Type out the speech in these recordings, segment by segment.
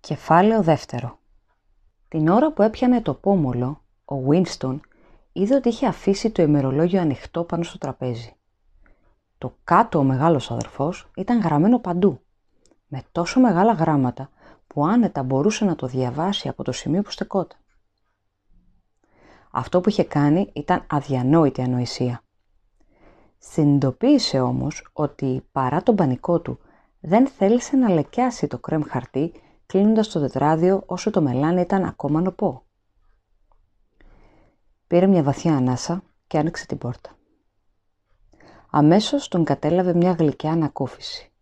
Κεφάλαιο δεύτερο. Την ώρα που έπιανε το πόμολο, ο Winston είδε ότι είχε αφήσει το ημερολόγιο ανοιχτό πάνω στο τραπέζι. Το κάτω ο μεγάλος αδερφός ήταν γραμμένο παντού, με τόσο μεγάλα γράμματα που άνετα μπορούσε να το διαβάσει από το σημείο που στεκόταν. Αυτό που είχε κάνει ήταν αδιανόητη ανοησία. Συνειδητοποίησε όμως ότι παρά τον πανικό του δεν θέλησε να λεκιάσει το κρέμ χαρτί κλείνοντας το τετράδιο όσο το μελάνι ήταν ακόμα νοπό. Πήρε μια βαθιά ανάσα και άνοιξε την πόρτα. Αμέσως τον κατέλαβε μια γλυκιά ανακούφιση.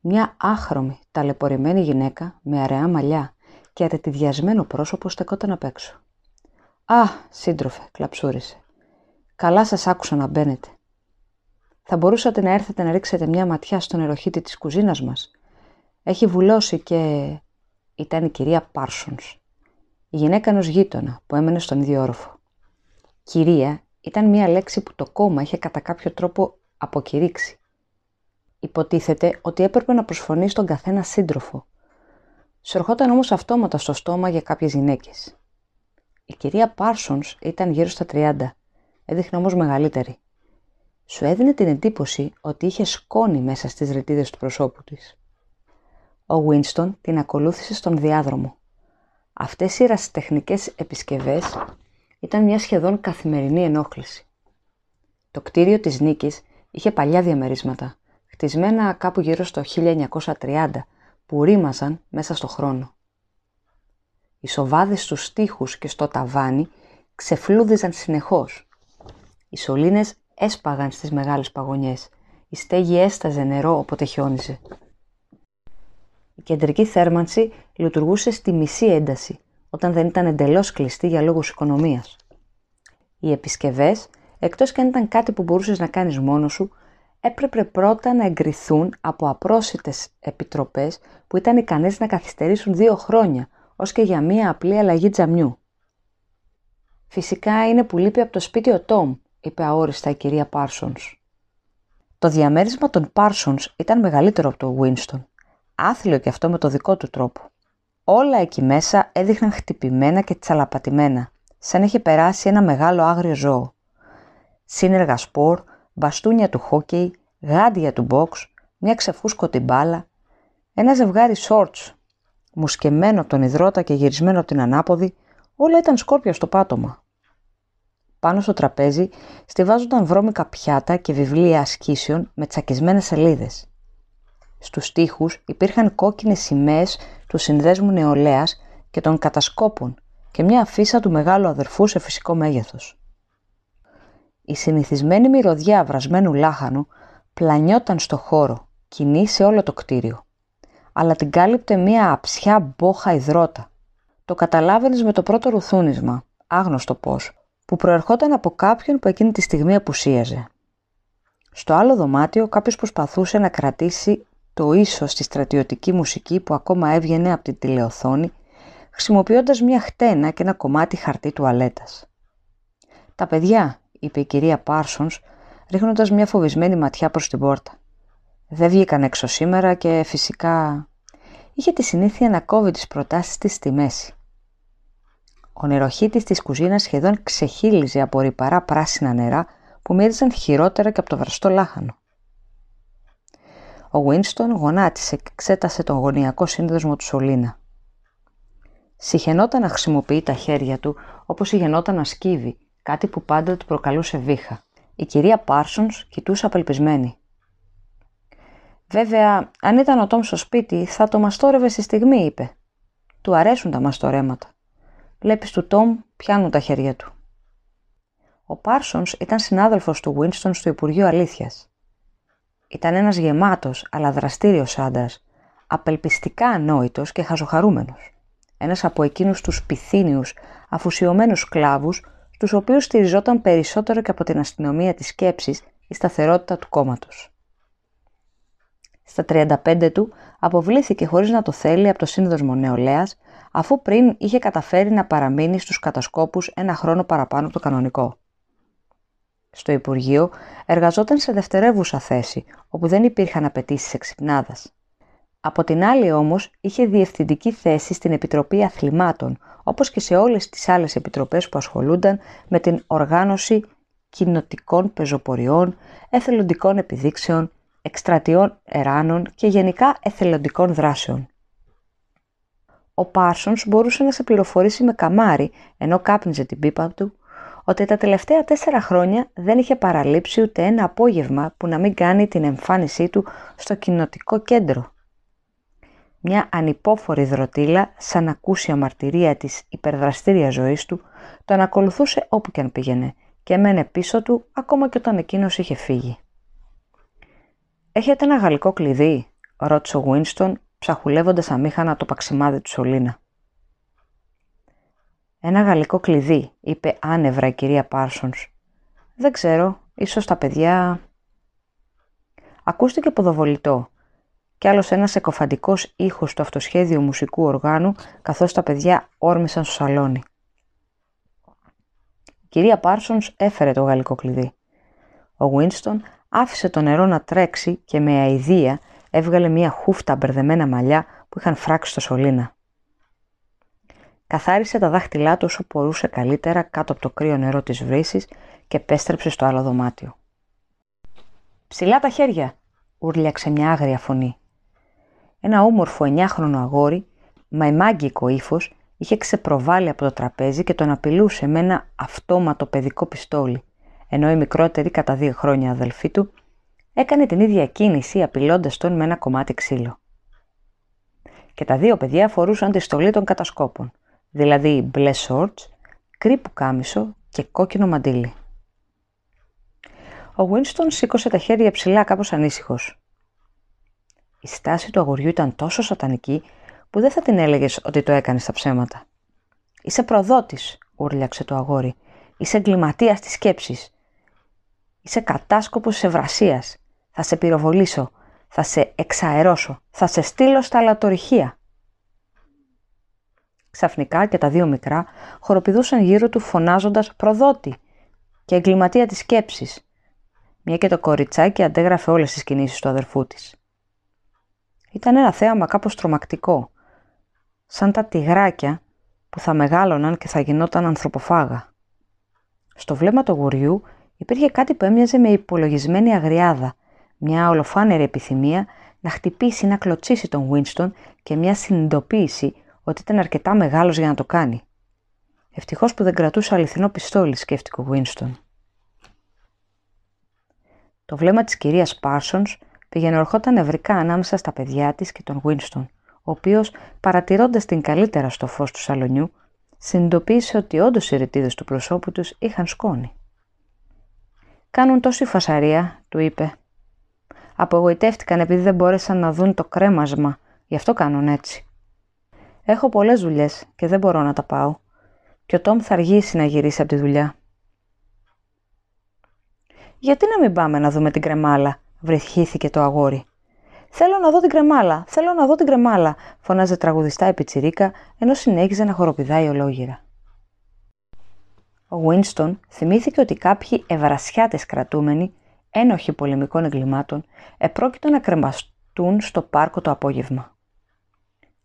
Μια άχρωμη, ταλαιπωρημένη γυναίκα με αραιά μαλλιά και αρετιδιασμένο πρόσωπο στεκόταν απ' έξω. «Α, σύντροφε», κλαψούρισε. «Καλά σας άκουσα να μπαίνετε. Θα μπορούσατε να έρθετε να ρίξετε μια ματιά στον νεροχύτη της κουζίνας μας. Έχει βουλώσει και... Ήταν η κυρία Πάρσονς, η γυναίκα ενός γείτονα που έμενε στον ίδιο όροφο. Κυρία ήταν μια λέξη που το κόμμα είχε κατά κάποιο τρόπο αποκηρύξει. Υποτίθεται ότι έπρεπε να προσφωνεί στον καθένα σύντροφο. Σου ερχόταν όμως αυτόματα στο στόμα για κάποιες γυναίκες. Η κυρία Πάρσονς ήταν γύρω στα 30, έδειχνε όμως μεγαλύτερη. Σου έδινε την εντύπωση ότι είχε σκόνη μέσα στις ρετίδες του προσώπου της. Ο Βίνστον την ακολούθησε στον διάδρομο. Αυτές οι ρασιτεχνικές επισκευές ήταν μια σχεδόν καθημερινή ενόχληση. Το κτίριο της Νίκης είχε παλιά διαμερίσματα, χτισμένα κάπου γύρω στο 1930, που ρήμαζαν μέσα στο χρόνο. Οι σοβάδες στους στίχους και στο ταβάνι ξεφλούδιζαν συνεχώς. Οι σωλήνες έσπαγαν στις μεγάλες παγωνιές. Η στέγη έσταζε νερό όποτε χιόνιζε. Η κεντρική θέρμανση λειτουργούσε στη μισή ένταση, όταν δεν ήταν εντελώς κλειστή για λόγους οικονομίας. Οι επισκευές, εκτός και αν ήταν κάτι που μπορούσες να κάνεις μόνος σου, έπρεπε πρώτα να εγκριθούν από απρόσιτες επιτροπές που ήταν ικανές να καθυστερήσουν δύο χρόνια, ως και για μία απλή αλλαγή τζαμιού. Φυσικά είναι που λείπει από το σπίτι ο Τόμ, είπε αόριστα η κυρία Πάρσονς. Το διαμέρισμα των Πάρσονς ήταν μεγαλύτερο από το Βίνστον, άθλιο και αυτό με το δικό του τρόπο. Όλα εκεί μέσα έδειχναν χτυπημένα και τσαλαπατημένα, σαν είχε περάσει ένα μεγάλο άγριο ζώο. Σύνεργα σπορ, μπαστούνια του χόκεϊ, γάντια του μπόξ, μια ξεφούσκωτη μπάλα, ένα ζευγάρι σόρτς, μουσκεμένο από τον υδρότα και γυρισμένο από την ανάποδη, όλα ήταν σκόρπια στο πάτωμα. Πάνω στο τραπέζι στηβάζονταν βρώμικα πιάτα και βιβλία ασκήσεων με τσακισμένες σελίδες. Στους τοίχους υπήρχαν κόκκινες σημαίες του Συνδέσμου Νεολαίας και των Κατασκόπων και μια αφίσα του μεγάλου αδερφού σε φυσικό μέγεθος. Η συνηθισμένη μυρωδιά βρασμένου λάχανου πλανιόταν στο χώρο, κοινή σε όλο το κτίριο. Αλλά την κάλυπτε μια αψιά μπόχα υδρότα. Το καταλάβαινες με το πρώτο ρουθούνισμα, άγνωστο πώς, που προερχόταν από κάποιον που εκείνη τη στιγμή απουσίαζε. Στο άλλο δωμάτιο κάποιος προσπαθούσε να κρατήσει το ίσο στη στρατιωτική μουσική που ακόμα έβγαινε από την τηλεοθόνη, χρησιμοποιώντας μια χτένα και ένα κομμάτι χαρτί τουαλέτας. «Τα παιδιά», είπε η κυρία Πάρσονς, ρίχνοντας μια φοβισμένη ματιά προς την πόρτα. «Δεν βγήκαν έξω σήμερα και φυσικά...» Είχε τη συνήθεια να κόβει τις προτάσεις της στη μέση. Ο νεροχύτης της κουζίνας σχεδόν ξεχύλιζε από ρηπαρά πράσινα νερά που μύριζαν χειρότερα και από το βραστό λάχανο. Ο Βίνστον γονάτισε και εξέτασε τον γωνιακό σύνδεσμο του σωλήνα. Συχαινόταν να χρησιμοποιεί τα χέρια του όπως συχαινόταν να σκύβει, κάτι που πάντα του προκαλούσε βήχα. Η κυρία Πάρσονς κοιτούσε απελπισμένη. Βέβαια, αν ήταν ο Τόμς στο σπίτι, θα το μαστόρευε στη στιγμή, είπε. Του αρέσουν τα μαστορέματα. Βλέπεις του Τόμ πιάνουν τα χέρια του. Ο Πάρσονς ήταν συνάδελφος του Winston στο Υπουργείο Αλήθειας. Ήταν ένας γεμάτος αλλά δραστήριος άντρας, απελπιστικά ανόητος και χαζοχαρούμενος. Ένας από εκείνους τους πυθύνιους, αφουσιωμένους σκλάβους, στους οποίους στηριζόταν περισσότερο και από την αστυνομία της σκέψης η σταθερότητα του κόμματος. Στα 35 του αποβλήθηκε χωρίς να το θέλει από το σύνδεσμο νεολαίας, αφού πριν είχε καταφέρει να παραμείνει στους κατασκόπους ένα χρόνο παραπάνω από το κανονικό. Στο Υπουργείο εργαζόταν σε δευτερεύουσα θέση, όπου δεν υπήρχαν απαιτήσεις εξυπνάδας. Από την άλλη όμως είχε διευθυντική θέση στην Επιτροπή Αθλημάτων, όπως και σε όλες τις άλλες επιτροπές που ασχολούνταν με την οργάνωση κοινοτικών πεζοποριών, εθελοντικών επιδείξεων, εκστρατιών εράνων και γενικά εθελοντικών δράσεων. Ο Πάρσονς μπορούσε να σε πληροφορήσει με καμάρι, ενώ κάπνιζε την πίπα του, ότι τα τελευταία τέσσερα χρόνια δεν είχε παραλείψει ούτε ένα απόγευμα που να μην κάνει την εμφάνισή του στο κοινοτικό κέντρο. Μια ανυπόφορη δροτήλα, σαν ακούσια μαρτυρία της υπερδραστήρια ζωής του, τον ακολουθούσε όπου και αν πήγαινε και έμενε πίσω του ακόμα και όταν εκείνος είχε φύγει. «Έχετε ένα γαλλικό κλειδί» ρώτησε ο Γουίνστον ψαχουλεύοντας αμήχανα το παξιμάδι του Σολίνα. «Ένα γαλλικό κλειδί», είπε άνευρα η κυρία Πάρσονς. «Δεν ξέρω, ίσως τα παιδιά...» Ακούστηκε ποδοβολητό κι άλλος ένας εκοφαντικός ήχος του αυτοσχέδιου μουσικού οργάνου καθώς τα παιδιά όρμησαν στο σαλόνι. Η κυρία Πάρσονς έφερε το γαλλικό κλειδί. Ο Γουίνστον άφησε το νερό να τρέξει και με αηδία έβγαλε μία χούφτα μπερδεμένα μαλλιά που είχαν φράξει στο σωλήνα. Καθάρισε τα δάχτυλά του όσο μπορούσε καλύτερα κάτω από το κρύο νερό της βρύσης και πέστρεψε στο άλλο δωμάτιο. «Ψηλά τα χέρια!» ούρλιαξε μια άγρια φωνή. Ένα όμορφο εννιάχρονο αγόρι, μαϊμάγκικο ύφος, είχε ξεπροβάλει από το τραπέζι και τον απειλούσε με ένα αυτόματο παιδικό πιστόλι, ενώ η μικρότερη κατά δύο χρόνια αδελφή του έκανε την ίδια κίνηση απειλώντας τον με ένα κομμάτι ξύλο. Και τα δύο παιδιά φορούσαν τη στολή των κατασκόπων, δηλαδή μπλε σόρτς, κρύπου κάμισο και κόκκινο μαντίλι. Ο Winston σήκωσε τα χέρια ψηλά κάπως ανήσυχος. Η στάση του αγοριού ήταν τόσο σατανική που δεν θα την έλεγες ότι το έκανε στα ψέματα. «Είσαι προδότης», ούρλιαξε το αγόρι. «Είσαι εγκληματίας της σκέψης. Είσαι κατάσκοπος της ευρασίας. Θα σε πυροβολήσω. Θα σε εξαερώσω. Θα σε στείλω στα λατορυχεία». Ξαφνικά και τα δύο μικρά χοροπηδούσαν γύρω του φωνάζοντας «Προδότη» και εγκληματία της σκέψης, μια και το κοριτσάκι αντέγραφε όλες τις κινήσεις του αδερφού της. Ήταν ένα θέαμα κάπως τρομακτικό, σαν τα τυγράκια που θα μεγάλωναν και θα γινόταν ανθρωποφάγα. Στο βλέμμα του γουριού υπήρχε κάτι που έμοιαζε με υπολογισμένη αγριάδα, μια ολοφάνερη επιθυμία να χτυπήσει, να κλωτσίσει τον Winston και μια συνειδητοποίηση ότι ήταν αρκετά μεγάλος για να το κάνει. Ευτυχώς που δεν κρατούσε αληθινό πιστόλι, σκέφτηκε ο Winston. Το βλέμμα της κυρίας Parsons πήγαινε ορχόταν νευρικά ανάμεσα στα παιδιά της και τον Winston, ο οποίος, παρατηρώντας την καλύτερα στο φως του σαλονιού, συνειδητοποίησε ότι όντως οι ρητίδες του προσώπου τους είχαν σκόνη. «Κάνουν τόση φασαρία», του είπε. «Απογοητεύτηκαν επειδή δεν μπόρεσαν να δουν το κρέμασμα, γι' αυτό κάνουν έτσι. Έχω πολλές δουλειές και δεν μπορώ να τα πάω. Και ο Τόμ θα αργήσει να γυρίσει από τη δουλειά». «Γιατί να μην πάμε να δούμε την κρεμάλα», βρεχήθηκε το αγόρι. Θέλω να δω την κρεμάλα, θέλω να δω την κρεμάλα, φωνάζε τραγουδιστά η πιτσιρίκα, ενώ συνέχιζε να χοροπηδάει ολόγυρα. Ο Winston θυμήθηκε ότι κάποιοι ευρασιάτες κρατούμενοι, ένοχοι πολεμικών εγκλημάτων, επρόκειτο να κρεμαστούν στο πάρκο το απόγευμα.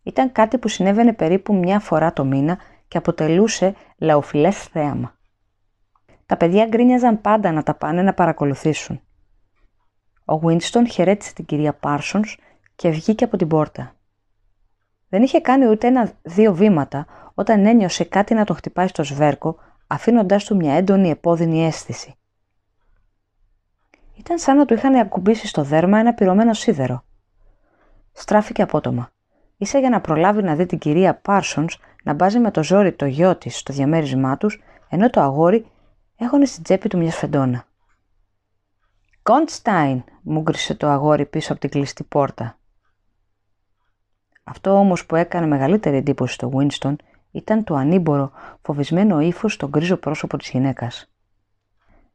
Ήταν κάτι που συνέβαινε περίπου μια φορά το μήνα και αποτελούσε λαοφιλές θέαμα. Τα παιδιά γκρίνιαζαν πάντα να τα πάνε να παρακολουθήσουν. Ο Winston χαιρέτησε την κυρία Parsons και βγήκε από την πόρτα. Δεν είχε κάνει ούτε ένα-δύο βήματα όταν ένιωσε κάτι να τον χτυπάει στο σβέρκο, αφήνοντάς του μια έντονη επώδυνη αίσθηση. Ήταν σαν να του είχαν ακουμπήσει στο δέρμα ένα πυρωμένο σίδερο. Στράφηκε απότομα. Ίσα για να προλάβει να δει την κυρία Πάρσονς να μπάζει με το ζόρι το γιο της στο διαμέρισμά τους, ενώ το αγόρι έχωνε στην τσέπη του μια σφεντόνα. «Κόντστάιν», μούγκρισε το αγόρι πίσω από την κλειστή πόρτα. Αυτό όμως που έκανε μεγαλύτερη εντύπωση στο Winston ήταν το ανήμπορο, φοβισμένο ύφος στο γκρίζο πρόσωπο της γυναίκας.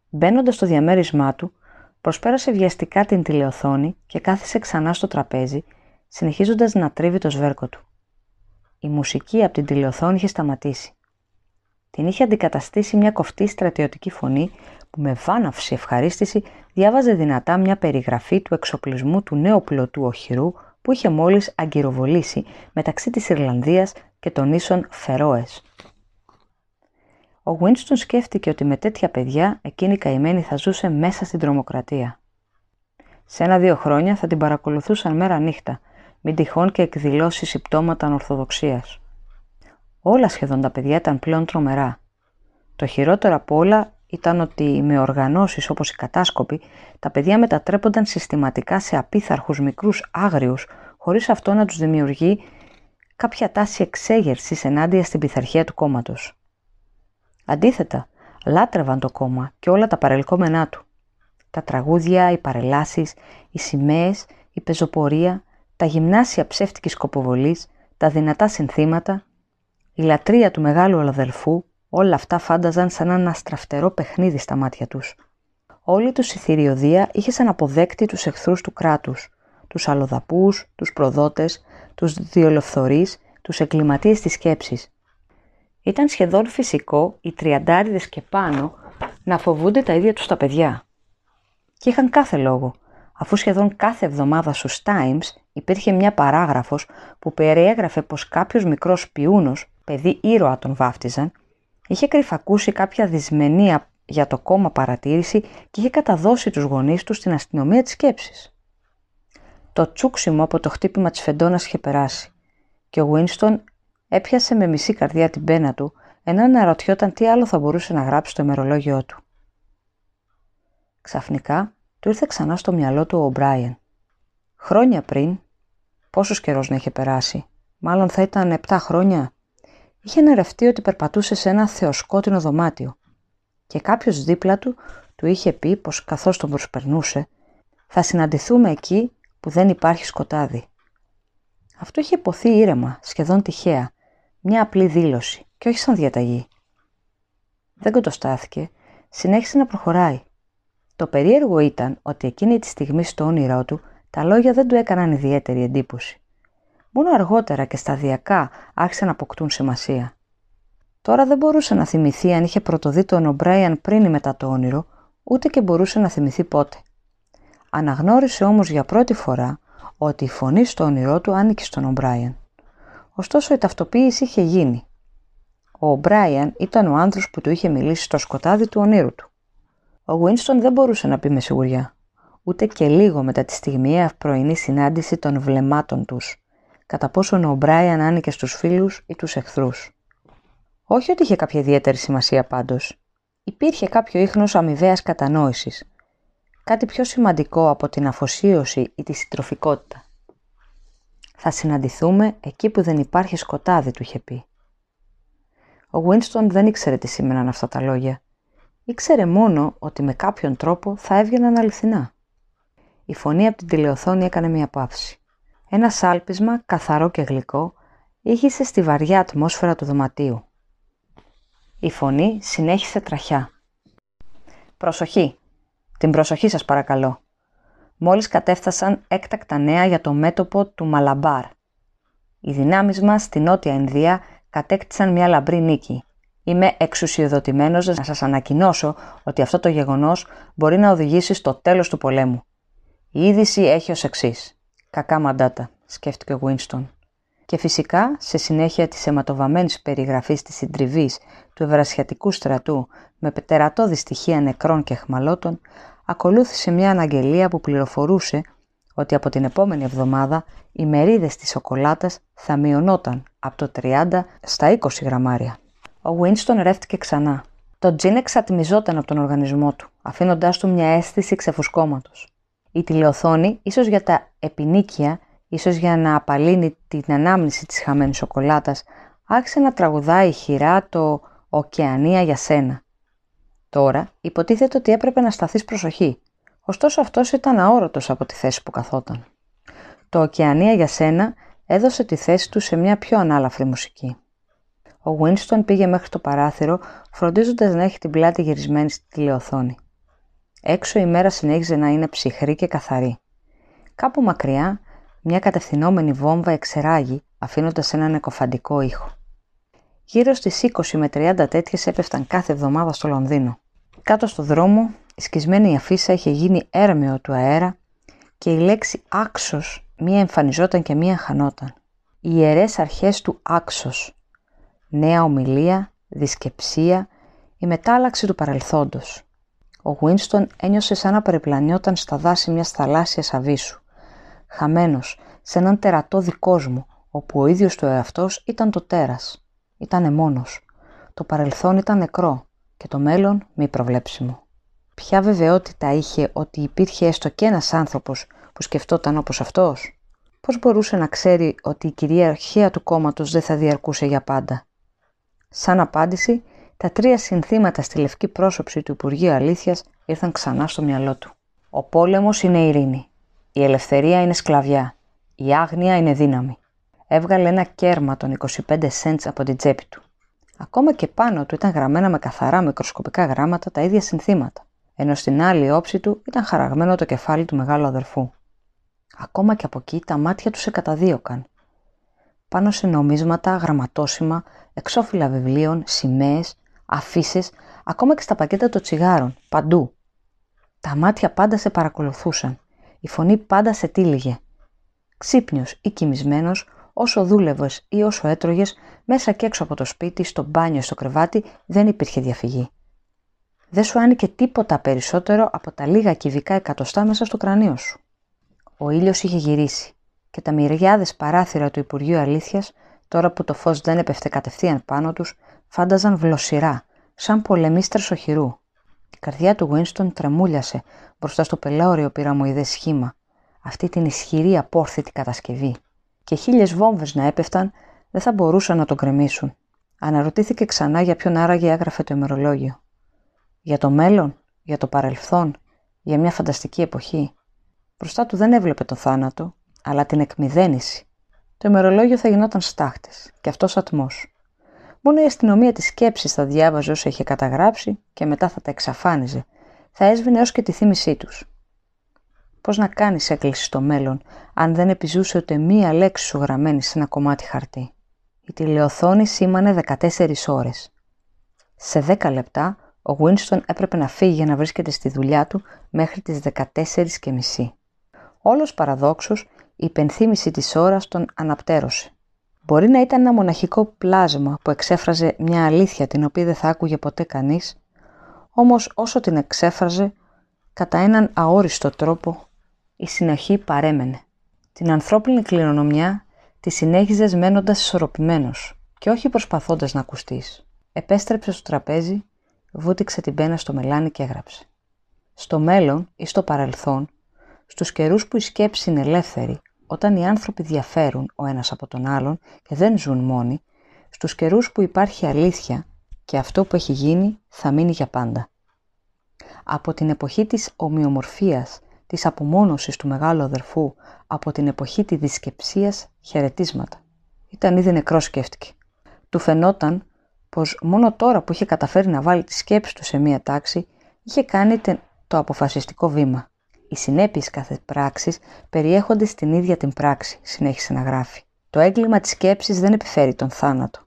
Μπαίνοντας στο διαμέρισμά του, προσπέρασε βιαστικά την τηλεοθόνη και κάθισε ξανά στο τραπέζι, συνεχίζοντας να τρίβει το σβέρκο του. Η μουσική από την τηλεοθόνη είχε σταματήσει. Την είχε αντικαταστήσει μια κοφτή στρατιωτική φωνή που με βάναυση ευχαρίστηση διάβαζε δυνατά μια περιγραφή του εξοπλισμού του νέου πλωτού οχυρού που είχε μόλις αγκυροβολήσει μεταξύ της Ιρλανδίας και των ίσων Φερόες. Ο Γουίνστον σκέφτηκε ότι με τέτοια παιδιά εκείνη η καημένη θα ζούσε μέσα στην τρομοκρατία. Σε ένα-δύο χρόνια θα την παρακολουθούσαν μέρα νύχτα, μην τυχόν και εκδηλώσεις συμπτώματα ανορθοδοξίας. Όλα σχεδόν τα παιδιά ήταν πλέον τρομερά. Το χειρότερο από όλα ήταν ότι με οργανώσεις όπως οι κατάσκοποι, τα παιδιά μετατρέπονταν συστηματικά σε απίθαρχους μικρούς άγριους, χωρίς αυτό να τους δημιουργεί κάποια τάση εξέγερσης ενάντια στην πειθαρχία του κόμματος. Αντίθετα, λάτρευαν το κόμμα και όλα τα παρελκόμενά του. Τα τραγούδια, οι παρελάσεις, οι σημαίες, η πεζοπορία, τα γυμνάσια ψεύτικης σκοποβολής, τα δυνατά συνθήματα, η λατρεία του μεγάλου αδελφού, όλα αυτά φάνταζαν σαν ένα στραφτερό παιχνίδι στα μάτια τους. Όλη τους η θηριωδία είχε σαν αποδέκτη τους εχθρούς του κράτους, τους αλλοδαπούς, τους προδότες, τους διολοφθορείς, τους εγκληματίες της σκέψης. Ήταν σχεδόν φυσικό οι τριαντάριδες και πάνω να φοβούνται τα ίδια τους τα παιδιά. Και είχαν κάθε λόγο, αφού σχεδόν κάθε εβδομάδα στους Times υπήρχε μια παράγραφος που περιέγραφε πως κάποιος μικρός πιούνος, παιδί ήρωα τον βάφτιζαν, είχε κρυφακούσει κάποια δυσμενία για το κόμμα παρατήρηση και είχε καταδώσει τους γονείς τους στην αστυνομία της σκέψης. Το τσούξιμο από το χτύπημα της φεντόνας είχε περάσει και ο Winston έπιασε με μισή καρδιά την πένα του ενώ αναρωτιόταν τι άλλο θα μπορούσε να γράψει στο ημερολόγιο του. Ξαφνικά του ήρθε ξανά στο μυαλό του ο Μπράιεν. Χρόνια πριν, πόσος καιρός να είχε περάσει, μάλλον θα ήταν 7 χρόνια, είχε νερευτεί ότι περπατούσε σε ένα θεοσκότεινο δωμάτιο και κάποιος δίπλα του του είχε πει πως καθώς τον προσπερνούσε, θα συναντηθούμε εκεί που δεν υπάρχει σκοτάδι. Αυτό είχε υποθεί ήρεμα, σχεδόν τυχαία, μια απλή δήλωση και όχι σαν διαταγή. Δεν κοντοστάθηκε, συνέχισε να προχωράει. Το περίεργο ήταν ότι εκείνη τη στιγμή στο όνειρό του τα λόγια δεν του έκαναν ιδιαίτερη εντύπωση. Μόνο αργότερα και σταδιακά άρχισαν να αποκτούν σημασία. Τώρα δεν μπορούσε να θυμηθεί αν είχε πρωτοδεί τον Ομπράιαν πριν ή μετά το όνειρο, ούτε και μπορούσε να θυμηθεί πότε. Αναγνώρισε όμως για πρώτη φορά ότι η φωνή στο όνειρό του άνοικε στον Ομπράιαν. Ωστόσο η ταυτοποίηση είχε γίνει. Ο Ομπράιαν ήταν ο άνθρωπος που του είχε μιλήσει στο σκοτάδι του ονείρου του. Ο Γουίνστον δεν μπορούσε να πει με σιγουριά, ούτε και λίγο μετά τη στιγμιαία πρωινή συνάντηση των βλεμμάτων τους, κατά πόσον ο Μπράιαν άνοικε στους φίλους ή τους εχθρούς. Όχι ότι είχε κάποια ιδιαίτερη σημασία πάντως. Υπήρχε κάποιο ίχνος αμοιβαίας κατανόησης. Κάτι πιο σημαντικό από την αφοσίωση ή τη συντροφικότητα. Θα συναντηθούμε εκεί που δεν υπάρχει σκοτάδι, του είχε πει. Ο Γουίνστον δεν ήξερε τι σήμαιναν αυτά τα λόγια. Ήξερε μόνο ότι με κάποιον τρόπο θα έβγαιναν αληθινά. Η φωνή από την τηλεοθόνη έκανε μια παύση. Ένα σάλπισμα, καθαρό και γλυκό, ήχησε στη βαριά ατμόσφαιρα του δωματίου. Η φωνή συνέχισε τραχιά. «Προσοχή! Την προσοχή σας παρακαλώ!» Μόλις κατέφτασαν έκτακτα νέα για το μέτωπο του Μαλαμπάρ. Οι δυνάμεις μας στη Νότια Ινδία κατέκτησαν μια λαμπρή νίκη. Είμαι εξουσιοδοτημένος να σας ανακοινώσω ότι αυτό το γεγονός μπορεί να οδηγήσει στο τέλος του πολέμου. Η είδηση έχει ως εξής. Κακά μαντάτα, σκέφτηκε ο Winston. Και φυσικά, σε συνέχεια της αιματοβαμένης περιγραφής της συντριβής του ευρασιατικού στρατού με πετερατώδη στοιχεία νεκρών και εχμαλώτων, ακολούθησε μια αναγγελία που πληροφορούσε ότι από την επόμενη εβδομάδα οι μερίδες της σοκολάτας θα μειωνόταν από το 30 στα 20 γραμμάρια. Ο Winston ρεύτηκε ξανά. Το τζιν εξατμιζόταν από τον οργανισμό του, αφήνοντάς του μια αίσθηση ξεφουσκώματος. Η τηλεοθόνη, ίσως για τα επινίκια, ίσως για να απαλύνει την ανάμνηση της χαμένης σοκολάτας, άρχισε να τραγουδάει χειρά το «Οκεανία για σένα». Τώρα υποτίθεται ότι έπρεπε να σταθείς προσοχή, ωστόσο αυτός ήταν αόρατος από τη θέση που καθόταν. Το «Οκεανία για σένα» έδωσε τη θέση του σε μια πιο ανάλαφρη μουσική. Ο Winston πήγε μέχρι το παράθυρο, φροντίζοντας να έχει την πλάτη γυρισμένη στη τηλεοθόνη. Έξω η μέρα συνέχιζε να είναι ψυχρή και καθαρή. Κάπου μακριά, μια κατευθυνόμενη βόμβα εξεράγει, αφήνοντας έναν εκοφαντικό ήχο. Γύρω στις 20 με 30 τέτοιες έπεφταν κάθε εβδομάδα στο Λονδίνο. Κάτω στο δρόμο, η σκισμένη αφίσα είχε γίνει έρμεο του αέρα και η λέξη «άξος» μία εμφανιζόταν και μία χανόταν. Οι ιερές αρχές του άξος. Νέα ομιλία, δισκεψία, η μετάλλαξη του παρελθόντος. Ο Γουίνστον ένιωσε σαν να περιπλανιόταν στα δάση μιας θαλάσσιας αβύσσου. Χαμένος σε έναν τερατώδη κόσμο, όπου ο ίδιος του εαυτός ήταν το τέρας. Ήτανε μόνος. Το παρελθόν ήταν νεκρό και το μέλλον μη προβλέψιμο. Ποια βεβαιότητα είχε ότι υπήρχε έστω και ένας άνθρωπος που σκεφτόταν όπως αυτός; Πώς μπορούσε να ξέρει ότι η κυριαρχία του κόμματος δεν θα διαρκούσε για πάντα; Σαν απάντηση, τα τρία συνθήματα στη λευκή πρόσωψη του Υπουργείου Αλήθειας ήρθαν ξανά στο μυαλό του. Ο πόλεμος είναι ειρήνη. Η ελευθερία είναι σκλαβιά. Η άγνοια είναι δύναμη. Έβγαλε ένα κέρμα των 25 cents από την τσέπη του. Ακόμα και πάνω του ήταν γραμμένα με καθαρά μικροσκοπικά γράμματα τα ίδια συνθήματα, ενώ στην άλλη όψη του ήταν χαραγμένο το κεφάλι του μεγάλου αδερφού. Ακόμα και από εκεί τα μάτια του σε καταδίωκαν. Πάνω σε νομίσματα, γραμματόσημα, εξώφυλλα βιβλίων, σημαίες, αφήσεις, ακόμα και στα πακέτα των τσιγάρων, παντού. Τα μάτια πάντα σε παρακολουθούσαν. Η φωνή πάντα σε τύλιγε. Ξύπνιος ή κοιμισμένος, όσο δούλευες ή όσο έτρωγες, μέσα και έξω από το σπίτι, στο μπάνιο, στο κρεβάτι, δεν υπήρχε διαφυγή. Δεν σου άνοιγε τίποτα περισσότερο από τα λίγα κυβικά εκατοστά μέσα στο κρανίο σου. Ο ήλιος είχε γυρίσει και τα μυριάδες παράθυρα του Υπουργείου Αλήθειας, τώρα που το φως δεν έπεφτε κατευθείαν πάνω τους, φάνταζαν βλοσιρά, σαν πολεμίστρες οχυρού. Η καρδιά του Winston τρεμούλιασε μπροστά στο πελάωριο πυραμοειδές σχήμα, αυτή την ισχυρή απόρθητη κατασκευή. Και χίλιες βόμβες να έπεφταν, δεν θα μπορούσαν να τον κρεμίσουν. Αναρωτήθηκε ξανά για ποιον άραγε έγραφε το ημερολόγιο. Για το μέλλον, για το παρελθόν, για μια φανταστική εποχή. Μπροστά του δεν έβλεπε το θάνατο, αλλά την εκμυδένιση. Το ημερολόγιο θα γινόταν στάχτη και αυτός ατμός. Μόνο η αστυνομία της σκέψης θα διάβαζε όσα είχε καταγράψει και μετά θα τα εξαφάνιζε. Θα έσβηνε έως και τη θύμησή τους. Πώς να κάνεις έκκληση στο μέλλον, αν δεν επιζούσε ούτε μία λέξη σου γραμμένη σε ένα κομμάτι χαρτί; Η τηλεοθόνη σήμανε 14 ώρες. Σε 10 λεπτά, ο Winston έπρεπε να φύγει για να βρίσκεται στη δουλειά του μέχρι τις 14.30. Όλος παραδόξως, η υπενθύμηση της ώρας τον αναπτέρωσε. Μπορεί να ήταν ένα μοναχικό πλάσμα που εξέφραζε μια αλήθεια την οποία δεν θα άκουγε ποτέ κανείς, όμως όσο την εξέφραζε, κατά έναν αόριστο τρόπο, η συνοχή παρέμενε. Την ανθρώπινη κληρονομιά τη συνέχιζες μένοντας ισορροπημένος και όχι προσπαθώντας να ακουστείς. Επέστρεψε στο τραπέζι, βούτυξε την πένα στο μελάνι και έγραψε. Στο μέλλον ή στο παρελθόν, στους καιρούς που η σκέψη είναι ελεύθερη, όταν οι άνθρωποι διαφέρουν ο ένας από τον άλλον και δεν ζουν μόνοι, στους καιρούς που υπάρχει αλήθεια και αυτό που έχει γίνει θα μείνει για πάντα. Από την εποχή της ομοιομορφίας, της απομόνωσης του μεγάλου αδερφού, από την εποχή της δισκεψίας χαιρετίσματα. Ήταν ήδη νεκρός σκέφτηκε. Του φαινόταν πως μόνο τώρα που είχε καταφέρει να βάλει τη σκέψη του σε μία τάξη, είχε κάνει το αποφασιστικό βήμα. Οι συνέπειες κάθε πράξης περιέχονται στην ίδια την πράξη, συνέχισε να γράφει. Το έγκλημα της σκέψης δεν επιφέρει τον θάνατο.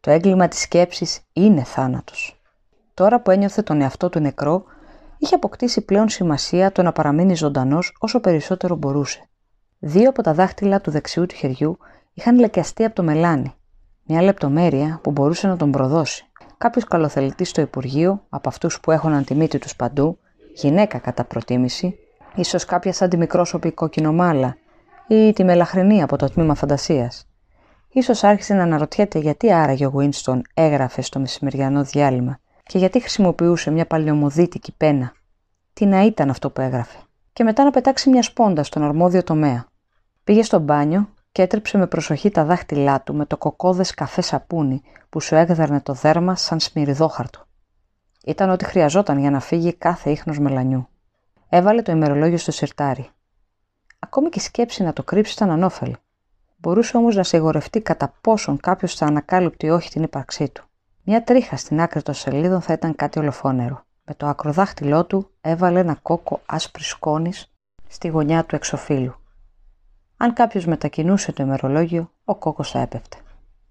Το έγκλημα της σκέψης είναι θάνατος. Τώρα που ένιωθε τον εαυτό του νεκρό, είχε αποκτήσει πλέον σημασία το να παραμείνει ζωντανός όσο περισσότερο μπορούσε. Δύο από τα δάχτυλα του δεξιού του χεριού είχαν λεκιαστεί από το μελάνι, μια λεπτομέρεια που μπορούσε να τον προδώσει. Κάποιος καλοθελητής στο Υπουργείο, από αυτούς που έχωναν τη μύτη τους παντού, γυναίκα κατά προτίμηση, ίσως κάποια σαν τη μικρόσωπη κοκκινομάλα ή τη μελαχρινή από το τμήμα φαντασίας. Ίσως άρχισε να αναρωτιέται γιατί άραγε ο Winston έγραφε στο μεσημεριανό διάλειμμα και γιατί χρησιμοποιούσε μια παλαιομοδίτικη πένα. Τι να ήταν αυτό που έγραφε. Και μετά να πετάξει μια σπόντα στον αρμόδιο τομέα. Πήγε στο μπάνιο και έτρεψε με προσοχή τα δάχτυλά του με το κοκόδες καφέ σαπούνι που σου έγδερνε το δέρμα σαν σμυριδόχαρτο. Ήταν ό,τι χρειαζόταν για να φύγει κάθε ίχνος μελανιού. Έβαλε το ημερολόγιο στο σιρτάρι. Ακόμη και η σκέψη να το κρύψει ήταν ανώφελη. Μπορούσε όμως να σιγορευτεί κατά πόσον κάποιος θα ανακάλυπτε ή όχι την ύπαρξή του. Μια τρίχα στην άκρη των σελίδων θα ήταν κάτι ολοφόνερο. Με το ακροδάχτυλό του έβαλε ένα κόκο άσπρης σκόνης στη γωνιά του εξοφύλου. Αν κάποιος μετακινούσε το ημερολόγιο, ο κόκκος θα έπεφτε.